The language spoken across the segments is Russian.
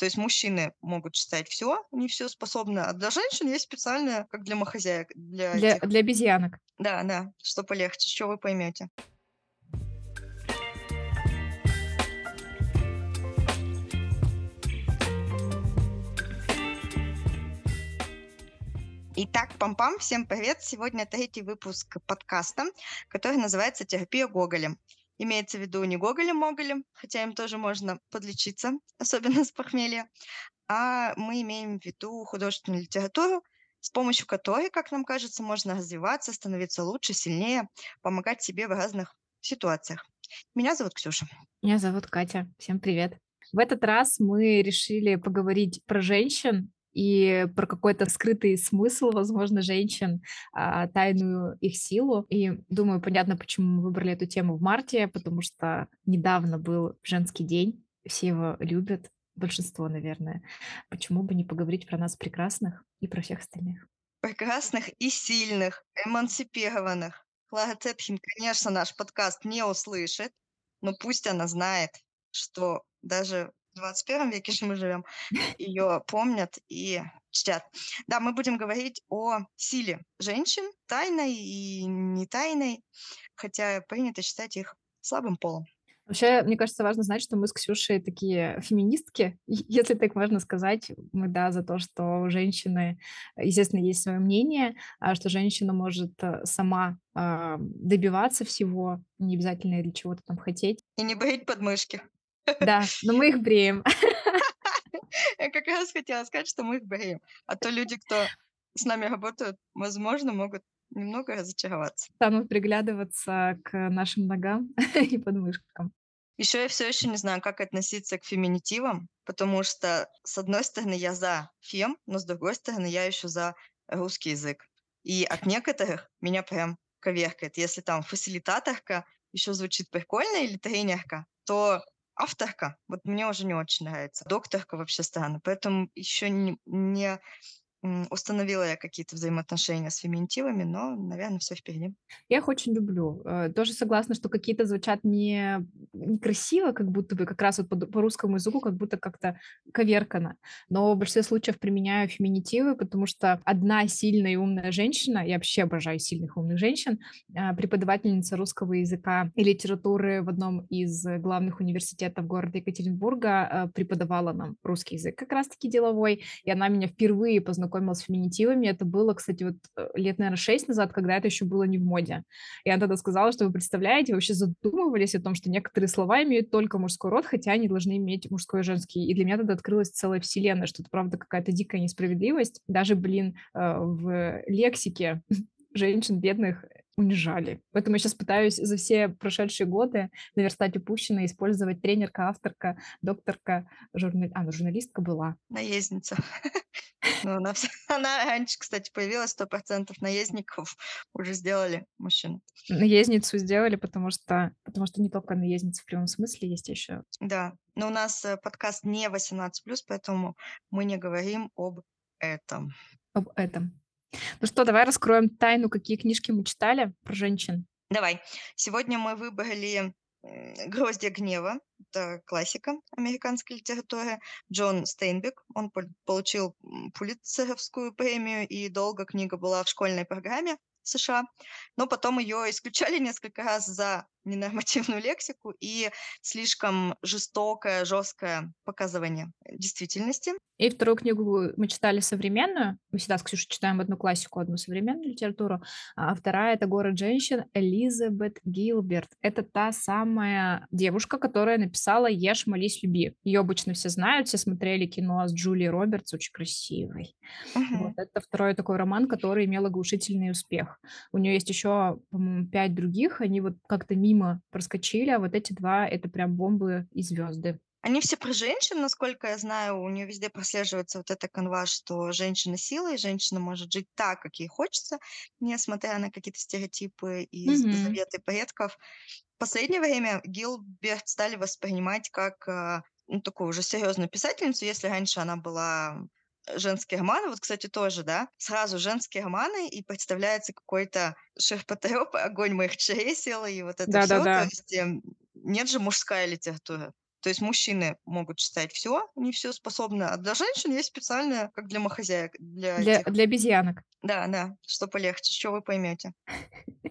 То есть мужчины могут читать все, не все способны, а для женщин есть специальное, как для домохозяек, для Для этих. для обезьянок. Да, да, что полегче, что вы поймете. Итак, пам-пам, всем привет! Сегодня третий выпуск подкаста, который называется «Терапия Гоголем». Имеется в виду не Гоголем-Моголем, хотя им тоже можно подлечиться, особенно с похмелья, а мы имеем в виду художественную литературу, с помощью которой, как нам кажется, можно развиваться, становиться лучше, сильнее, помогать себе в разных ситуациях. Меня зовут Ксюша. Меня зовут Катя. Всем привет. В этот раз мы решили поговорить про женщин и про какой-то скрытый смысл, возможно, женщин, а, тайную их силу. И думаю, понятно, почему мы выбрали эту тему в марте, потому что недавно был женский день, все его любят, большинство, наверное. Почему бы не поговорить про нас прекрасных и про всех остальных? Прекрасных и сильных, эмансипированных. Клара Цетхин, конечно, наш подкаст не услышит, но пусть она знает, что даже 21 веке же мы живем, ее помнят и чтят. Да, мы будем говорить о силе женщин, тайной и не тайной, хотя принято считать их слабым полом. Вообще, мне кажется, важно знать, что мы с Ксюшей такие феминистки, если так можно сказать. Мы, да, за то, что у женщины, естественно, есть свое мнение, а что женщина может э, сама добиваться всего, не обязательно для чего-то там хотеть. И не брить подмышки. Да, но мы их бреем. Я как раз хотела сказать, что мы их бреем. А то люди, кто с нами работают, возможно, могут немного разочароваться. Станут приглядываться к нашим ногам и подмышкам. Еще я все еще не знаю, как относиться к феминитивам, потому что, с одной стороны, я за фем, но с другой стороны, я еще за русский язык. И от некоторых меня прям коверкает. Если там фасилитаторка еще звучит прикольно или тренерка, то авторка, вот мне уже не очень нравится. Докторка вообще странно. Поэтому еще не, не установила я какие-то взаимоотношения с феминитивами, но, наверное, все впереди. Я их очень люблю. Э, тоже согласна, что какие-то звучат не некрасиво, как будто бы как раз вот по, по русскому языку, как будто как-то коверкано. Но в большинстве случаев применяю феминитивы, потому что одна сильная и умная женщина, я вообще обожаю сильных и умных женщин, а, преподавательница русского языка и литературы в одном из главных университетов города Екатеринбурга а, преподавала нам русский язык как раз-таки деловой, и она меня впервые познакомила с феминитивами. Это было, кстати, вот э, лет, наверное, шесть назад, когда это еще было не в моде. Она тогда сказала, что вы представляете, вообще задумывались о том, что некоторые некоторые слова имеют только мужской род, хотя они должны иметь мужской и женский. И для меня тогда открылась целая вселенная, что это, правда, какая-то дикая несправедливость. Даже, блин, э, в лексике женщин бедных унижали. Поэтому я сейчас пытаюсь за все прошедшие годы наверстать упущенное, использовать тренерка, авторка, докторка, журнал... а, ну, журналистка была. Наездница. Ну, она, она раньше, кстати, появилась, сто процентов наездников уже сделали мужчин. Наездницу сделали, потому что, потому что не только наездница в прямом смысле, есть еще. Да, но у нас э, подкаст не 18+, поэтому мы не говорим об этом. Об этом. Ну что, давай раскроем тайну, какие книжки мы читали про женщин. Давай. Сегодня мы выбрали «Гроздья гнева». Это классика американской литературы. Джон Стейнбек. Он получил Пулитцеровскую премию, и долго книга была в школьной программе. США, но потом ее исключали несколько раз за ненормативную лексику и слишком жестокое, жесткое показывание действительности. И вторую книгу мы читали современную. Мы всегда с Ксюшей читаем одну классику, одну современную литературу. А вторая — это «Город женщин» Элизабет Гилберт. Это та самая девушка, которая написала «Ешь, молись, люби». Ее обычно все знают, все смотрели кино с Джулией Робертс, очень красивой. Uh-huh. Вот, это второй такой роман, который имел оглушительный успех. У нее есть еще, по-моему, пять других. Они вот как-то мимо проскочили, а вот эти два — это прям бомбы и звезды. Они все про женщин, насколько я знаю, у нее везде прослеживается вот эта канва, что женщина сила, и женщина может жить так, как ей хочется, несмотря на какие-то стереотипы и mm-hmm. заветы предков. В последнее время Гилберт стали воспринимать как э, ну, такую уже серьезную писательницу, если раньше она была женские романы, вот, кстати, тоже, да, сразу женские романы, и представляется какой-то шерпотреб, огонь моих чресел, и вот это да, все, да, да. то есть эм, нет же мужская литература. То есть мужчины могут читать все, не все способны, а для женщин есть специальная, как для махозяек, для Для этих для обезьянок. Да, да, что полегче, что вы поймете.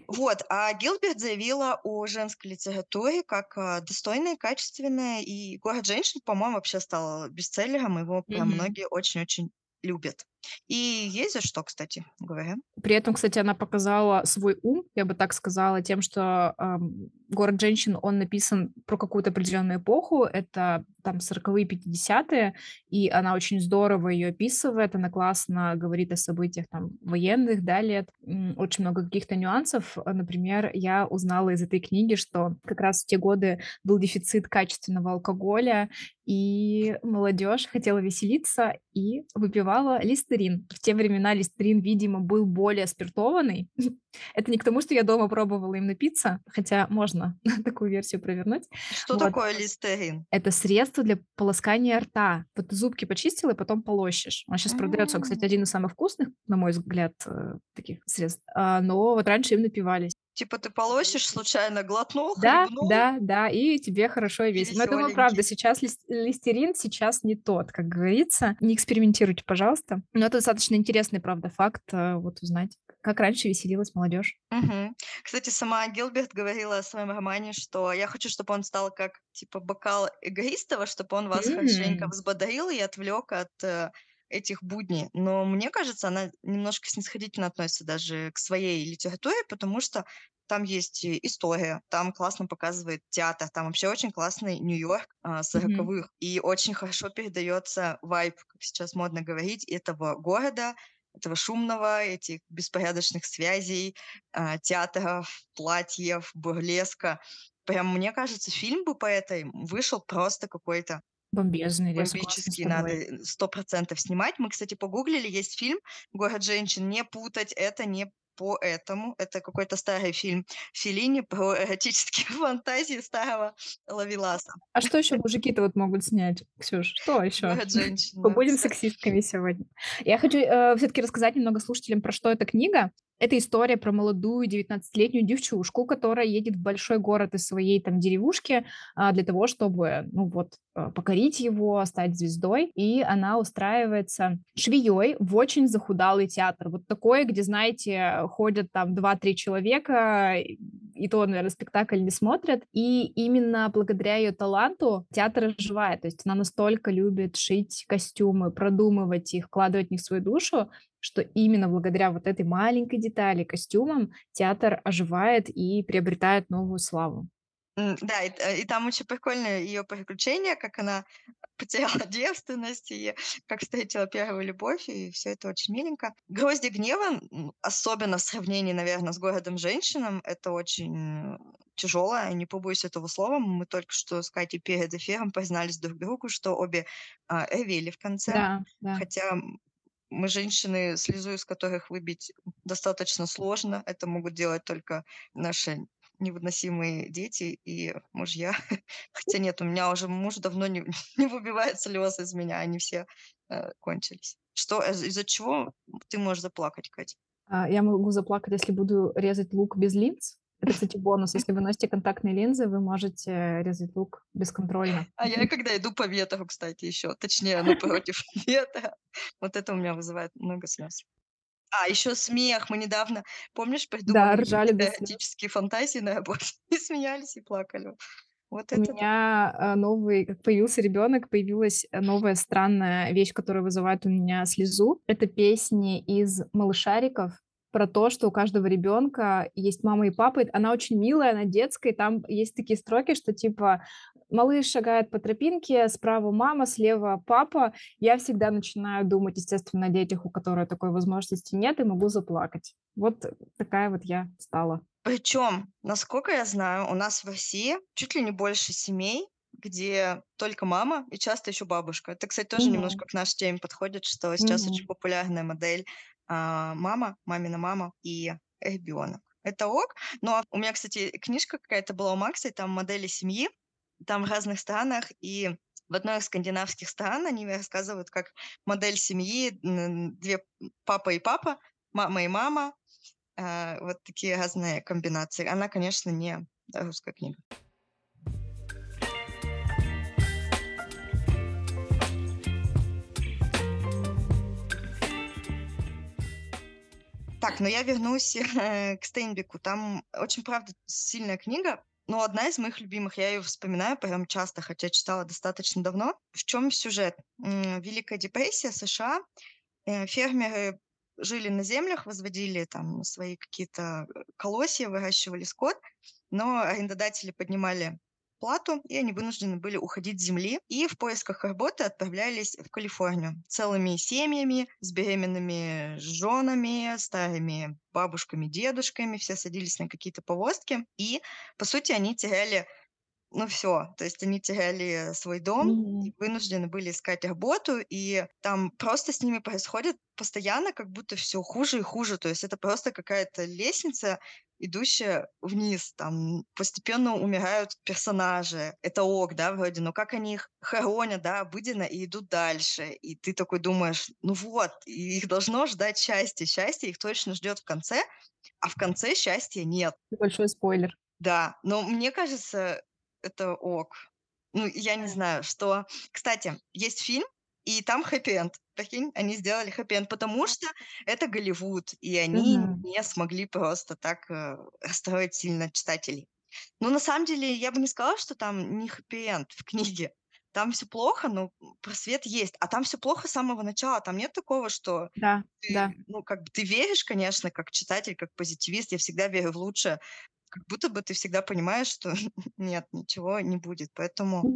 Вот, а Гилберт заявила о женской литературе как, а, достойной, качественной, и "Город женщин", по-моему, вообще стал бестселлером, его прям многие очень-очень любят. И есть за что, кстати говоря. При этом, кстати, она показала свой ум, я бы так сказала, тем, что, ам, "Город женщин", он написан про какую-то определенную эпоху. Это там 40-е, 50-е, и она очень здорово ее описывает. Она классно говорит о событиях там военных, да, лет. Очень много каких-то нюансов. Например, я узнала из этой книги, что как раз в те годы был дефицит качественного алкоголя, и молодежь хотела веселиться и выпивала "Листерин". В те времена "Листерин", видимо, был более спиртованный. Это не к тому, что я дома пробовала им напиться, хотя можно такую версию провернуть. Что Вот. такое "Листерин"? Это средство для полоскания рта. Вот ты зубки почистил и потом полощешь. Он щас продается, он, кстати, один из самых вкусных, на мой взгляд, э, таких средств. А, но вот раньше им напивались. Типа ты полощешь, случайно глотнул, Да, хлебнул да, да, и тебе хорошо и весело. Но я думаю, правда, сейчас лис "Листерин" сейчас не тот, как говорится. Не экспериментируйте, пожалуйста. Но это достаточно интересный, правда, факт, э, вот узнать, как раньше веселилась молодежь. Мгм. Кстати, сама Гилберт говорила о своем романе, что я хочу, чтобы он стал как типа бокал игристого, чтобы он вас хорошенько М. взбодрил и отвлек от, э, этих будней. Но мне кажется, она немножко снисходительно относится даже к своей литературе, потому что там есть история, там классно показывает театр, там вообще очень классный Нью-Йорк, а, Мгм. 40-х, и очень хорошо передается вайб, как сейчас модно говорить, этого города, этого шумного, этих беспорядочных связей, а, театров, платьев, бурлеска. Прям мне кажется, фильм бы по этой вышел просто какой-то Бомбезный, я согласна с бомбический. Надо, э, 100 % снимать. Мы, кстати, погуглили, есть фильм "Город женщин". Не путать, это не по этому. Это какой-то старый фильм Феллини про эротические фантазии старого ловеласа. А что еще мужики-то вот могут снять, Ксюш? Что еще? Кстати. сексистками сегодня. Я хочу, э, всё-таки рассказать немного слушателям, про что эта книга. Это история про молодую девятнадцатилетнюю девчушку, которая едет в большой город из своей там деревушки, а, для того, чтобы, ну вот, э, покорить его, стать звездой. И она устраивается швеей в очень захудалый театр. Вот такой, где, знаете, ходят там 2-3 человека, и то, наверно, спектакль не смотрят. И именно благодаря ее таланту театр оживает. То есть она настолько любит шить костюмы, продумывать их, вкладывать в них свою душу, что именно благодаря вот этой маленькой детали, костюмам, театр оживает и приобретает новую славу. Да, и т и там очень прикольные ее приключения, как она потеряла девственность и как встретила первую любовь, и всё это очень миленько. "Грозди гнева", особенно в сравнении, наверно, с "Городом женщин", это очень тяжелое, не побоюсь этого слова. Мы только что с Катей перед эфиром признались друг другу, что обе, а, ревели в конце. Да, да. Хотя, мы, женщины, слезу из которых выбить достаточно сложно. Это могут делать только наши невыносимые дети и мужья. Хотя нет, у меня уже муж давно не не выбивает слез из меня, они все, э, кончились. Что, из из-за чего ты можешь заплакать, Кать? А, я могу заплакать, если буду резать лук без линз. Это, кстати, бонус. Если вы носите контактные линзы, вы можете резать лук бесконтрольно. А я когда иду по ветру, кстати, еще, точнее, напротив ветра, вот это у меня вызывает много слез. А, еще смех. Мы недавно, помнишь, Да, придумывали ржали эротические фантазии на работе и смеялись, и плакали. Вот У это да. меня, а, новый как появился ребенок, появилась, э, новая странная вещь, которая вызывает у меня слезу. Это песни из "Малышариков" про то, что у каждого ребенка есть мама и папа. Она очень милая, она детская. И там есть такие строки, что типа: "Малыш шагает по тропинке, справа мама, слева папа". Я всегда начинаю думать, естественно, о детях, у которых такой возможности нет, и могу заплакать. Вот такая вот я стала. Причем, насколько я знаю, у нас в России чуть ли не больше семей, где только мама и часто еще бабушка. Это, кстати, тоже Мгм. немножко к нашей теме подходит, что сейчас очень Мгм. популярная модель, мама, мамина мама и ребенок. Это ок. Но у меня, кстати, книжка какая-то была у Макса, и там модели семьи, там в разных странах, и в одной из скандинавских стран они рассказывают, как модель семьи, 2 папа и папа, мама и мама, а, вот такие разные комбинации. Она, конечно, не русская книга. Так, но я вернусь к Стейнбеку. Там очень, правда, сильная книга, но одна из моих любимых. Я ее вспоминаю прям часто, хотя читала достаточно давно. В чем сюжет? Великая депрессия США. Э, фермеры жили на землях, возводили там свои какие-то э, колосья, выращивали скот, но арендодатели поднимали плату, и они вынуждены были уходить с земли и в поисках работы отправлялись в Калифорнию целыми семьями, с беременными женами, старыми бабушками, дедушками, все садились на какие-то повозки, и, по сути, они теряли ну все, то есть они теряли свой дом и Мгм. вынуждены были искать работу, и там просто с ними происходит постоянно как будто все хуже и хуже. То есть это просто какая-то лестница, идущая вниз. Там постепенно умирают персонажи. Это ок, да, вроде, но как они их хоронят, да, обыденно и идут дальше. И ты такой думаешь: "Ну вот, и их должно ждать счастье. Счастье их точно ждет в конце, а в конце счастья нет". Большой спойлер. Да, но мне кажется, это ок. Ну, я не знаю, что Кстати, есть фильм, и там хэппи-энд. Прикинь, они сделали хэппи-энд, потому что это Голливуд, и они Мгм. не смогли просто так, э, расстроить сильно читателей. Но на самом деле я бы не сказала, что там не хэппи-энд в книге. Там все плохо, но, просвет есть. А там все плохо с самого начала. Там нет такого, что Да, да. ты, ну, как бы ты веришь, конечно, как читатель, как позитивист. Я всегда верю в лучшее. Как будто бы ты всегда понимаешь, что нет, ничего не будет. Поэтому,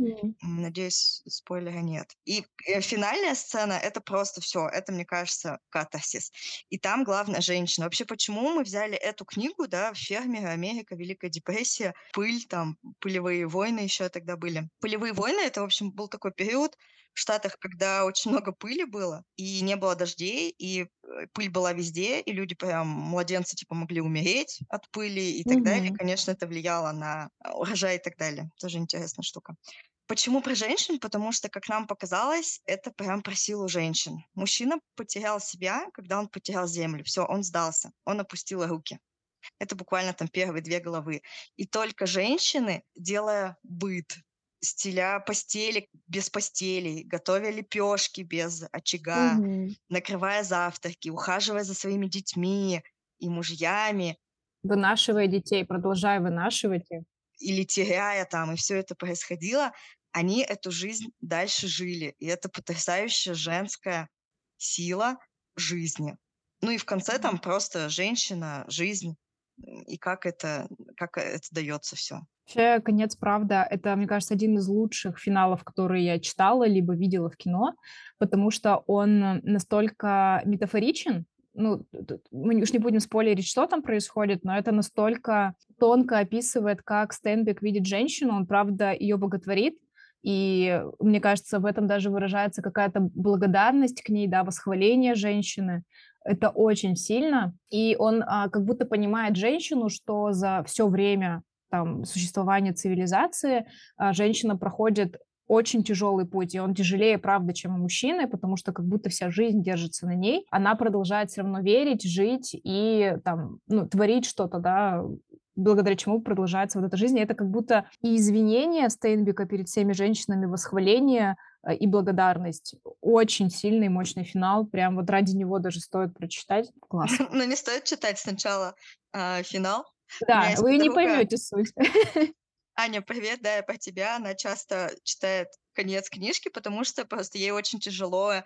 м, надеюсь, спойлера нет. И, э, финальная сцена- это просто все, Это, мне кажется, катарсис. И там главная женщина. Вообще, почему мы взяли эту книгу, да, "Фермеры. Америка. Великая депрессия", "Пыль", там, "Пылевые войны" еще тогда были. "Пылевые войны"- это, в общем, был такой период в Штатах, когда очень много пыли было, и не было дождей, и, э, пыль была везде, и люди прям, младенцы, типа, могли умереть от пыли и так далее. Мгм. Конечно, это влияло на, а, урожай и так далее. Тоже интересная штука. Почему про женщин? Потому что, как нам показалось, это прям про силу женщин. Мужчина потерял себя, когда он потерял землю. Все, он сдался, он опустил руки. Это буквально там первые 2 главы. И только женщины, делая быт, стеля постели без постелей, готовя лепешки без очага, Мгм. накрывая завтраки, ухаживая за своими детьми и мужьями, Вынашивая детей, продолжая вынашивать их. или теряя там, и все это происходило, они эту жизнь дальше жили. И это потрясающая женская сила жизни. Ну и в конце там просто женщина, жизнь, и как это как это дается все. Вообще, "Конец, правда"- это, мне кажется, один из лучших финалов, которые я читала либо видела в кино, потому что он настолько метафоричен. Ну, мы уж не будем спойлерить, что там происходит, но это настолько тонко описывает, как Стэнбек видит женщину. Он, правда, ее боготворит, и мне кажется, в этом даже выражается какая-то благодарность к ней, да, восхваление женщины. Это очень сильно. И он, а, как будто понимает женщину, что за все время там существования цивилизации, а, женщина проходит очень тяжелый путь, и он тяжелее, правда, чем у мужчины, потому что как будто вся жизнь держится на ней. Она продолжает все равно верить, жить и там, ну, творить что-то, да, благодаря чему продолжается вот эта жизнь. И это как будто и извинение Стейнбека перед всеми женщинами, восхваление, и благодарность. Очень сильный, мощный финал. Прям вот ради него даже стоит прочитать. Класс. Но не стоит читать сначала, а, финал. Да, вы не подруга поймете суть. Аня, привет, да, я про тебя. Она часто читает конец книжки, потому что просто ей очень тяжело,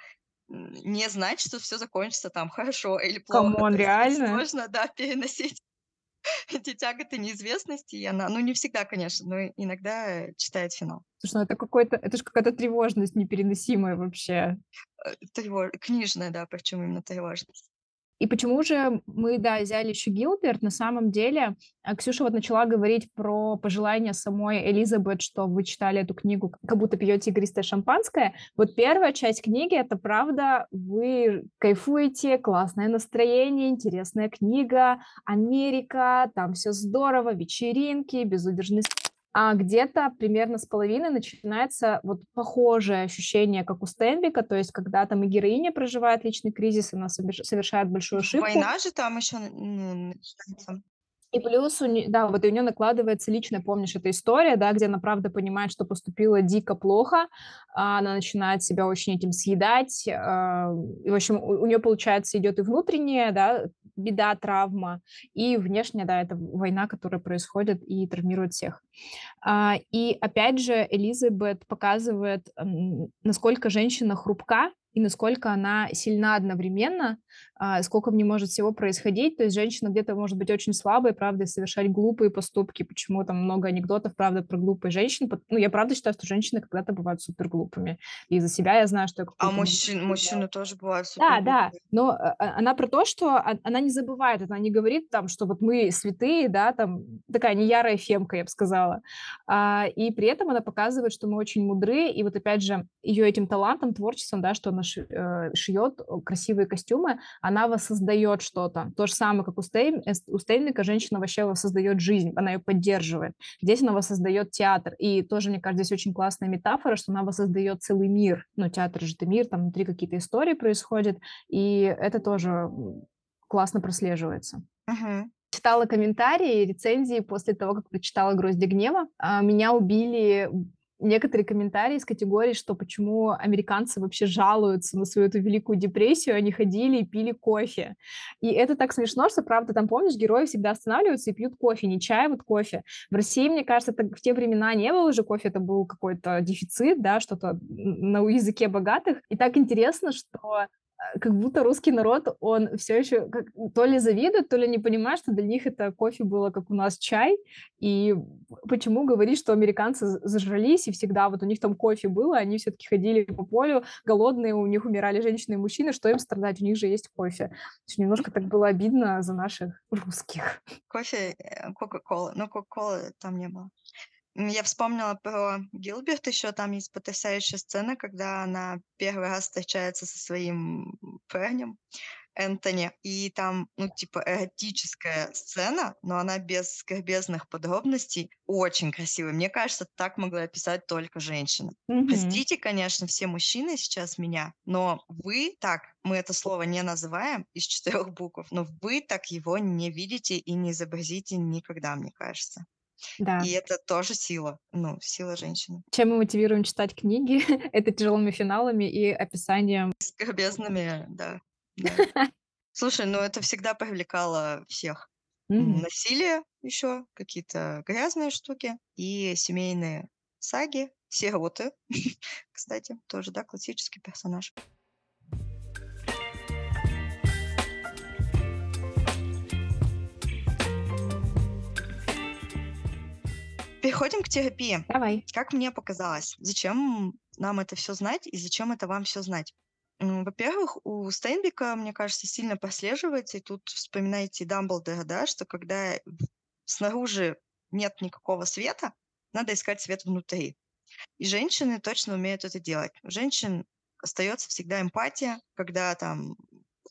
не знать, что все закончится там хорошо или плохо. Come on, есть ей реально? сложно, да, переносить эти тяготы неизвестности, и она, ну, не всегда, конечно, но иногда, э, читает финал. Слушай, ну это какой-то это ж какая-то тревожность непереносимая вообще. Э, трево книжная, да, причем именно тревожность. И почему же мы, да, взяли еще Гилберт? На самом деле, а, Ксюша вот начала говорить про пожелания самой Элизабет, что вы читали эту книгу, как будто пьете игристое шампанское. Вот первая часть книги, это правда, вы кайфуете, классное настроение, интересная книга, Америка, там все здорово, вечеринки, безудержный а где-то примерно с половины начинается вот похожее ощущение, как у Стенбека, то есть когда там и героиня проживает личный кризис, она совершает большую ошибку, Война же там еще, начинается. И плюс, у да, вот и у нее накладывается личная, помнишь, эта история, да, где она правда понимает, что поступила дико плохо, а она начинает себя очень этим съедать, а, и, в общем, у, нее, получается, идет и внутреннее, да, беда, травма, и внешне, да, это война, которая происходит и травмирует всех. А, и опять же, Элизабет показывает, насколько женщина хрупка и насколько она сильна одновременно, а, сколько в ней может всего происходить. То есть женщина где-то может быть очень слабой, правда, и совершать глупые поступки. Почему там много анекдотов, правда, про глупые женщин. Ну, я правда считаю, что женщины когда-то бывают супер глупыми. И за себя я знаю, что я А мужчин, мужчины тоже бывают Да, да, но а, а, она про то, что она не забывает, она не говорит там, что вот мы святые, да, там такая неярая фемка, я бы сказала. А, и при этом она показывает, что мы очень мудры, и вот опять же ее этим талантом, творчеством, да, что она э, шьет красивые костюмы, она воссоздает что-то. То же самое, как у, Стейн, у Стейнбека женщина вообще воссоздает жизнь, она ее поддерживает. Здесь она воссоздает театр. И тоже, мне кажется, здесь очень классная метафора, что она воссоздает целый мир. Ну, театр же это мир, там внутри какие-то истории происходят, и это тоже классно прослеживается. Угу читала комментарии, рецензии после того, как прочитала «Грозди гнева». А, меня убили некоторые комментарии из категории, что почему американцы вообще жалуются на свою эту великую депрессию, они ходили и пили кофе. И это так смешно, что, правда, там, помнишь, герои всегда останавливаются и пьют кофе, не чай, а вот кофе. В России, мне кажется, это, в те времена не было уже кофе, это был какой-то дефицит, да, что-то на языке богатых. И так интересно, что как будто русский народ, он все еще как, то ли завидует, то ли не понимает, что для них это кофе было как у нас чай, и почему говорить, что американцы зажрались, и всегда вот у них там кофе было, они все-таки ходили по полю голодные, у них умирали женщины и мужчины, что им страдать, у них же есть кофе. Есть немножко так было обидно за наших русских. Кофе, э, Кока-Кола, но Кока-Колы там не было. Я вспомнила про Гилберт еще, там есть потрясающая сцена, когда она первый раз встречается со своим парнем Энтони, и там, ну, типа, эротическая сцена, но она без скорбезных подробностей, очень красивая. Мне кажется, так могла описать только женщина. Мгм. Простите, конечно, все мужчины сейчас меня, но вы так, мы это слово не называем из четырех букв, но вы так его не видите и не изобразите никогда, мне кажется. Да. И это тоже сила, ну, сила женщины. Чем мы мотивируем читать книги? это тяжелыми финалами и описанием. Скорбезными, да. да. Слушай, ну это всегда привлекало всех. Мгм. Насилие еще, какие-то грязные штуки и семейные саги, сироты, кстати, тоже, да, классический персонаж. Переходим к терапии. Давай. Как мне показалось, зачем нам это все знать и зачем это вам все знать? Во-первых, у Стейнбека, мне кажется, сильно прослеживается, и тут вспоминайте Дамблдора, да, что когда снаружи нет никакого света, надо искать свет внутри. И женщины точно умеют это делать. У женщин остается всегда эмпатия, когда там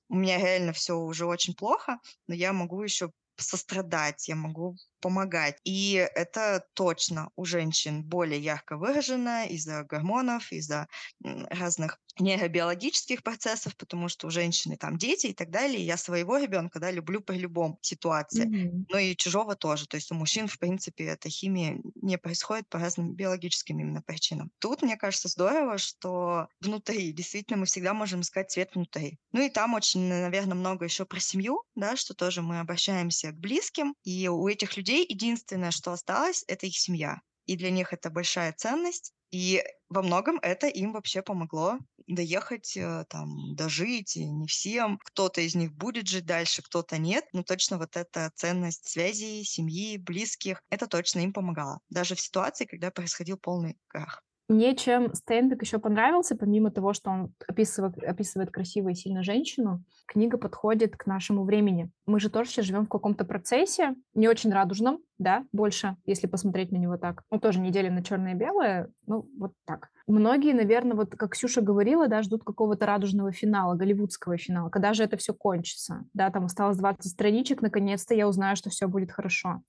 у меня реально все уже очень плохо, но я могу еще сострадать, я могу помогать. И это точно у женщин более ярко выражено из-за гормонов, из-за разных нейробиологических процессов, потому что у женщины там дети и так далее. Я своего ребенка, да, люблю при любом ситуации, Мгм. но и чужого тоже. То есть у мужчин, в принципе, эта химия не происходит по разным биологическим именно причинам. Тут, мне кажется, здорово, что внутри, действительно, мы всегда можем искать цвет внутри. Ну и там очень, наверное, много еще про семью, да, что тоже мы обращаемся к близким, и у этих людей единственное, что осталось, это их семья. И для них это большая ценность, и во многом это им вообще помогло доехать, э, там, дожить, и не всем. Кто-то из них будет жить дальше, кто-то нет. Но точно вот эта ценность связей, семьи, близких, это точно им помогало. Даже в ситуации, когда происходил полный крах. Мне чем Стейнбек еще понравился, помимо того, что он описывает, описывает красивую и сильно женщину, книга подходит к нашему времени. Мы же тоже сейчас живем в каком-то процессе, не очень радужном, да, больше, если посмотреть на него так. Ну, тоже неделя на черное и белое, ну, вот так. Многие, наверное, вот как Ксюша говорила, да, ждут какого-то радужного финала, голливудского финала, когда же это все кончится, да, там осталось 20 страничек, наконец-то я узнаю, что все будет хорошо.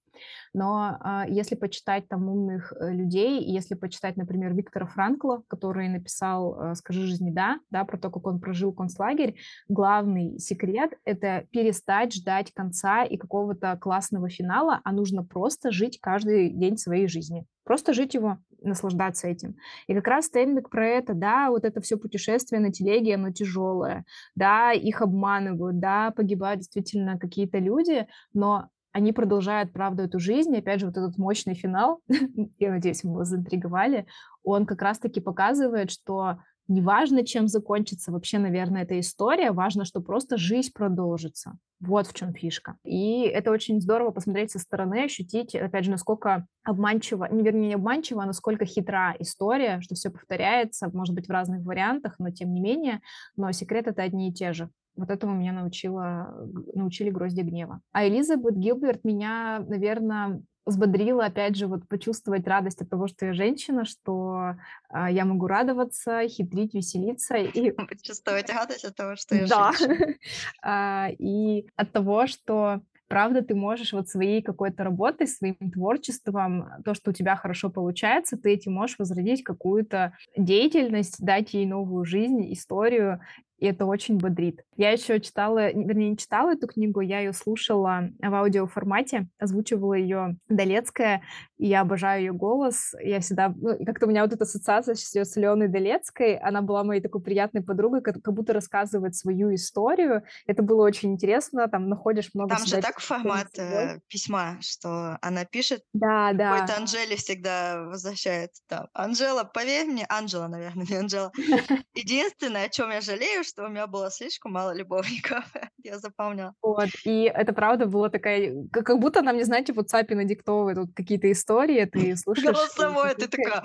Но а, если почитать там умных э, людей, если почитать, например, Виктора Франкла, который написал э, «Скажи жизни да», да, про то, как он прожил концлагерь, главный секрет — это перестать ждать конца и какого-то классного финала, а нужно просто жить каждый день своей жизни. Просто жить его. наслаждаться этим. И как раз Стейнбек про это, да, вот это все путешествие на телеге, оно тяжелое, да, их обманывают, да, погибают действительно какие-то люди, но они продолжают, правда, эту жизнь. И опять же, вот этот мощный финал, я надеюсь, мы вас заинтриговали, он как раз-таки показывает, что неважно, чем закончится вообще, наверное, эта история, важно, что просто жизнь продолжится. Вот в чем фишка. И это очень здорово посмотреть со стороны, ощутить, опять же, насколько обманчиво, не вернее, не обманчиво, а насколько хитра история, что все повторяется, может быть, в разных вариантах, но тем не менее, но секреты это одни и те же. Вот этому меня научила, научили «Грозди гнева». А Элизабет Гилберт меня, наверное, взбодрила, опять же, вот почувствовать радость от того, что я женщина, что а, я могу радоваться, хитрить, веселиться. И... Почувствовать радость от того, что я да. женщина. а, и от того, что правда ты можешь вот своей какой-то работой, своим творчеством, то, что у тебя хорошо получается, ты этим можешь возродить какую-то деятельность, дать ей новую жизнь, историю, и это очень бодрит. Я еще читала, вернее, не читала эту книгу, я ее слушала в аудиоформате, озвучивала ее Долецкая, и я обожаю ее голос. Я всегда, ну, как-то у меня вот эта ассоциация с Леной Долецкой, она была моей такой приятной подругой, как, как будто рассказывает свою историю. Это было очень интересно, там находишь много... Там же так формат э, письма, что она пишет, да, да. какой-то Анжеле всегда возвращается там. Анжела, поверь мне, Анжела, наверное, не Анжела. Единственное, о чем я жалею, что у меня было слишком мало любовников. я запомнила. Вот, и это правда была такая, как, будто нам, не знаете, в WhatsApp надиктовывают вот какие-то истории, ты слушаешь... Голосовое, ты такая...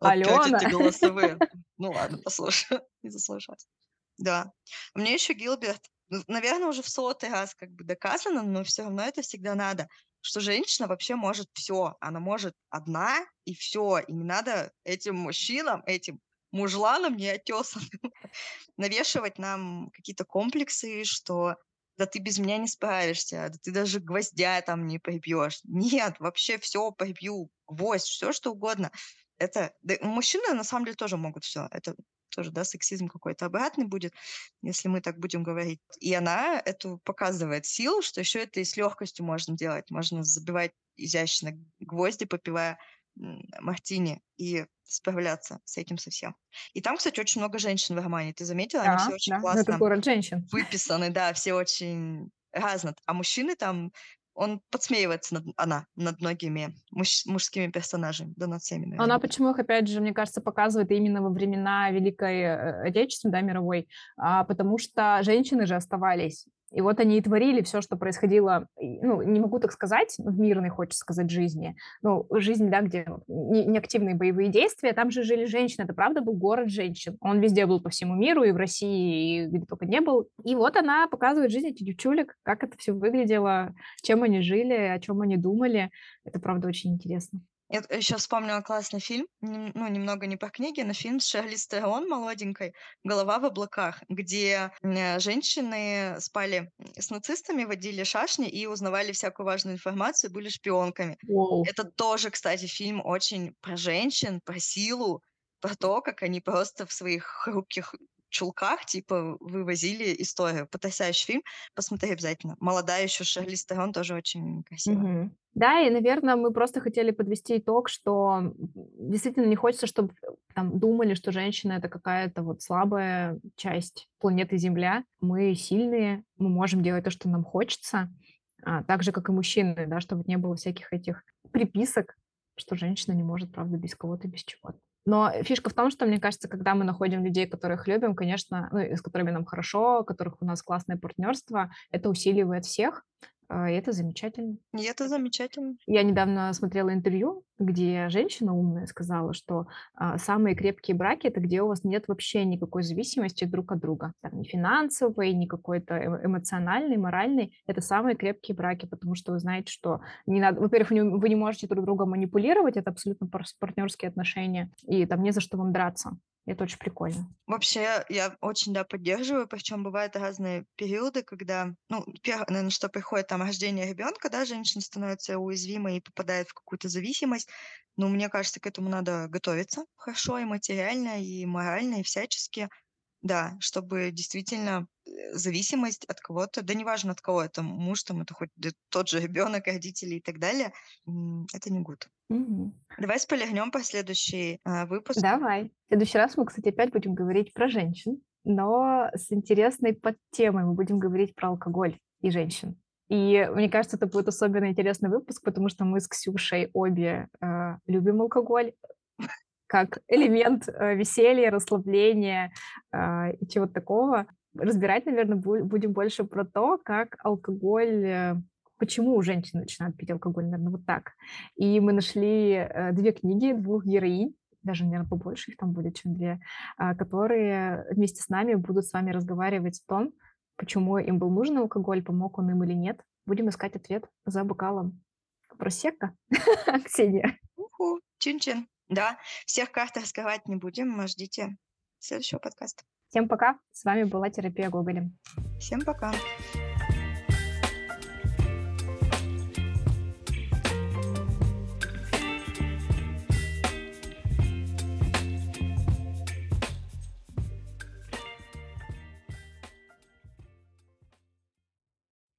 Алена. эти голосовые. Ну ладно, послушаю. Не заслушалась. Да. Мне еще Гилберт, наверное, уже в сотый раз как бы доказано, но все равно это всегда надо, что женщина вообще может все. Она может одна, и все. И не надо этим мужчинам, этим мужланам неотесанным навешивать нам какие-то комплексы, что да ты без меня не справишься, да ты даже гвоздя там не прибьешь. Нет, вообще все прибью, гвоздь, все что угодно. Это да, мужчины на самом деле тоже могут все. Это тоже, да, сексизм какой-то обратный будет, если мы так будем говорить. И она эту показывает силу, что еще это и с легкостью можно делать. Можно забивать изящно гвозди, попивая мартини и справляться с этим совсем. И там, кстати, очень много женщин в романе. Ты заметила? Они все очень да, классно это город женщин. выписаны, да, все очень разно. А мужчины там, он подсмеивается над, она над многими муж, мужскими персонажами, да над всеми, наверное. Она почему их, опять же, мне кажется, показывает именно во времена Великой э, Отечественной, да, мировой, а, потому что женщины же оставались и вот они и творили все, что происходило, ну, не могу так сказать, в мирной, хочется сказать, жизни. Ну, жизнь, да, где не, не активные боевые действия, там же жили женщины, это правда был город женщин. Он везде был по всему миру, и в России, и где только не был. И вот она показывает жизнь этих девчулек, как это все выглядело, чем они жили, о чем они думали. Это, правда, очень интересно. Я еще вспомнила классный фильм, ну, немного не по книге, но фильм с Шарли Стерон молоденькой «Голова в облаках», где э, женщины спали с нацистами, водили шашни и узнавали всякую важную информацию, были шпионками. Wow. Это тоже, кстати, фильм очень про женщин, про силу, про то, как они просто в своих хрупких чулках, типа, вывозили историю. Потрясающий фильм. Посмотри обязательно. Молодая еще Шарли Стерон тоже очень красивая. Угу. Да, и, наверное, мы просто хотели подвести итог, что действительно не хочется, чтобы там думали, что женщина это какая-то вот слабая часть планеты Земля. Мы сильные, мы можем делать то, что нам хочется, а, так же, как и мужчины, да, чтобы не было всяких этих приписок, что женщина не может, правда, без кого-то, без чего-то. Но фишка в том, что, мне кажется, когда мы находим людей, которых любим, конечно, ну, с которыми нам хорошо, у которых у нас классное партнерство, это усиливает всех, и это замечательно. И это замечательно. Я недавно смотрела интервью, где женщина умная сказала, что а, самые крепкие браки это где у вас нет вообще никакой зависимости друг от друга. Там, ни финансовой, ни какой-то эмоциональной, моральной. Это самые крепкие браки, потому что вы знаете, что не надо, во-первых, вы не можете друг друга манипулировать, это абсолютно партнерские отношения, и там не за что вам драться. Это очень прикольно. Вообще, я очень, да, поддерживаю, причем бывают разные периоды, когда, ну, первое, наверное, что приходит там рождение ребенка, да, женщина становится уязвимой и попадает в какую-то зависимость, но мне кажется, к этому надо готовиться хорошо и материально, и морально, и всячески, да, чтобы действительно зависимость от кого-то, да неважно от кого, это муж, там, это хоть тот же ребенок, родители и так далее, это не гуд. Мгм. Давай спойлернем по следующий а, выпуск. Давай. В следующий раз мы, кстати, опять будем говорить про женщин, но с интересной подтемой мы будем говорить про алкоголь и женщин. И мне кажется, это будет особенно интересный выпуск, потому что мы с Ксюшей обе э, любим алкоголь как элемент э, веселья, расслабления э, и чего-то такого. Разбирать, наверное, бу- будем больше про то, как алкоголь, э, почему у женщин начинают пить алкоголь, наверное, вот так. И мы нашли э, две книги двух героинь, даже, наверное, побольше их там будет, чем две, э, которые вместе с нами будут с вами разговаривать о том, почему им был нужен алкоголь, помог он им или нет. Будем искать ответ за бокалом просека. Ксения. Чин-чин. Да, всех карт раскрывать не будем, ждите следующего подкаста. Всем пока. С вами была терапия Гоголем. Всем пока.